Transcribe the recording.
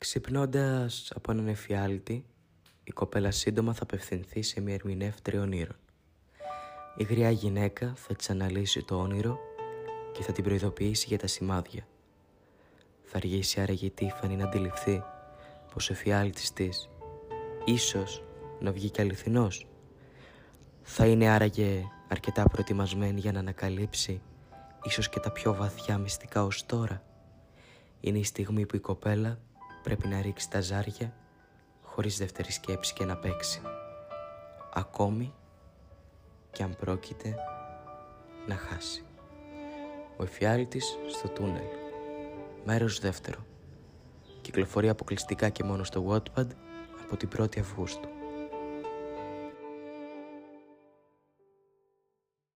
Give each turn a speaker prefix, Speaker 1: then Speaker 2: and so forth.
Speaker 1: Ξυπνώντας από έναν εφιάλτη, η κοπέλα σύντομα θα απευθυνθεί σε μια ερμηνεύτρια ονείρων. Η γριά γυναίκα θα της αναλύσει το όνειρο και θα την προειδοποιήσει για τα σημάδια. Θα αργήσει άραγε η Τίφανη να αντιληφθεί πως ο εφιάλτης της ίσως να βγει και αληθινός. Θα είναι άραγε αρκετά προετοιμασμένη για να ανακαλύψει ίσως και τα πιο βαθιά μυστικά ως τώρα. Είναι η στιγμή που η κοπέλα πρέπει να ρίξει τα ζάρια χωρίς δεύτερη σκέψη και να παίξει. Ακόμη και αν πρόκειται να χάσει. Ο εφιάλτης στο τούνελ. Μέρος δεύτερο. Κυκλοφορεί αποκλειστικά και μόνο στο Wattpad από την 1η Αυγούστου.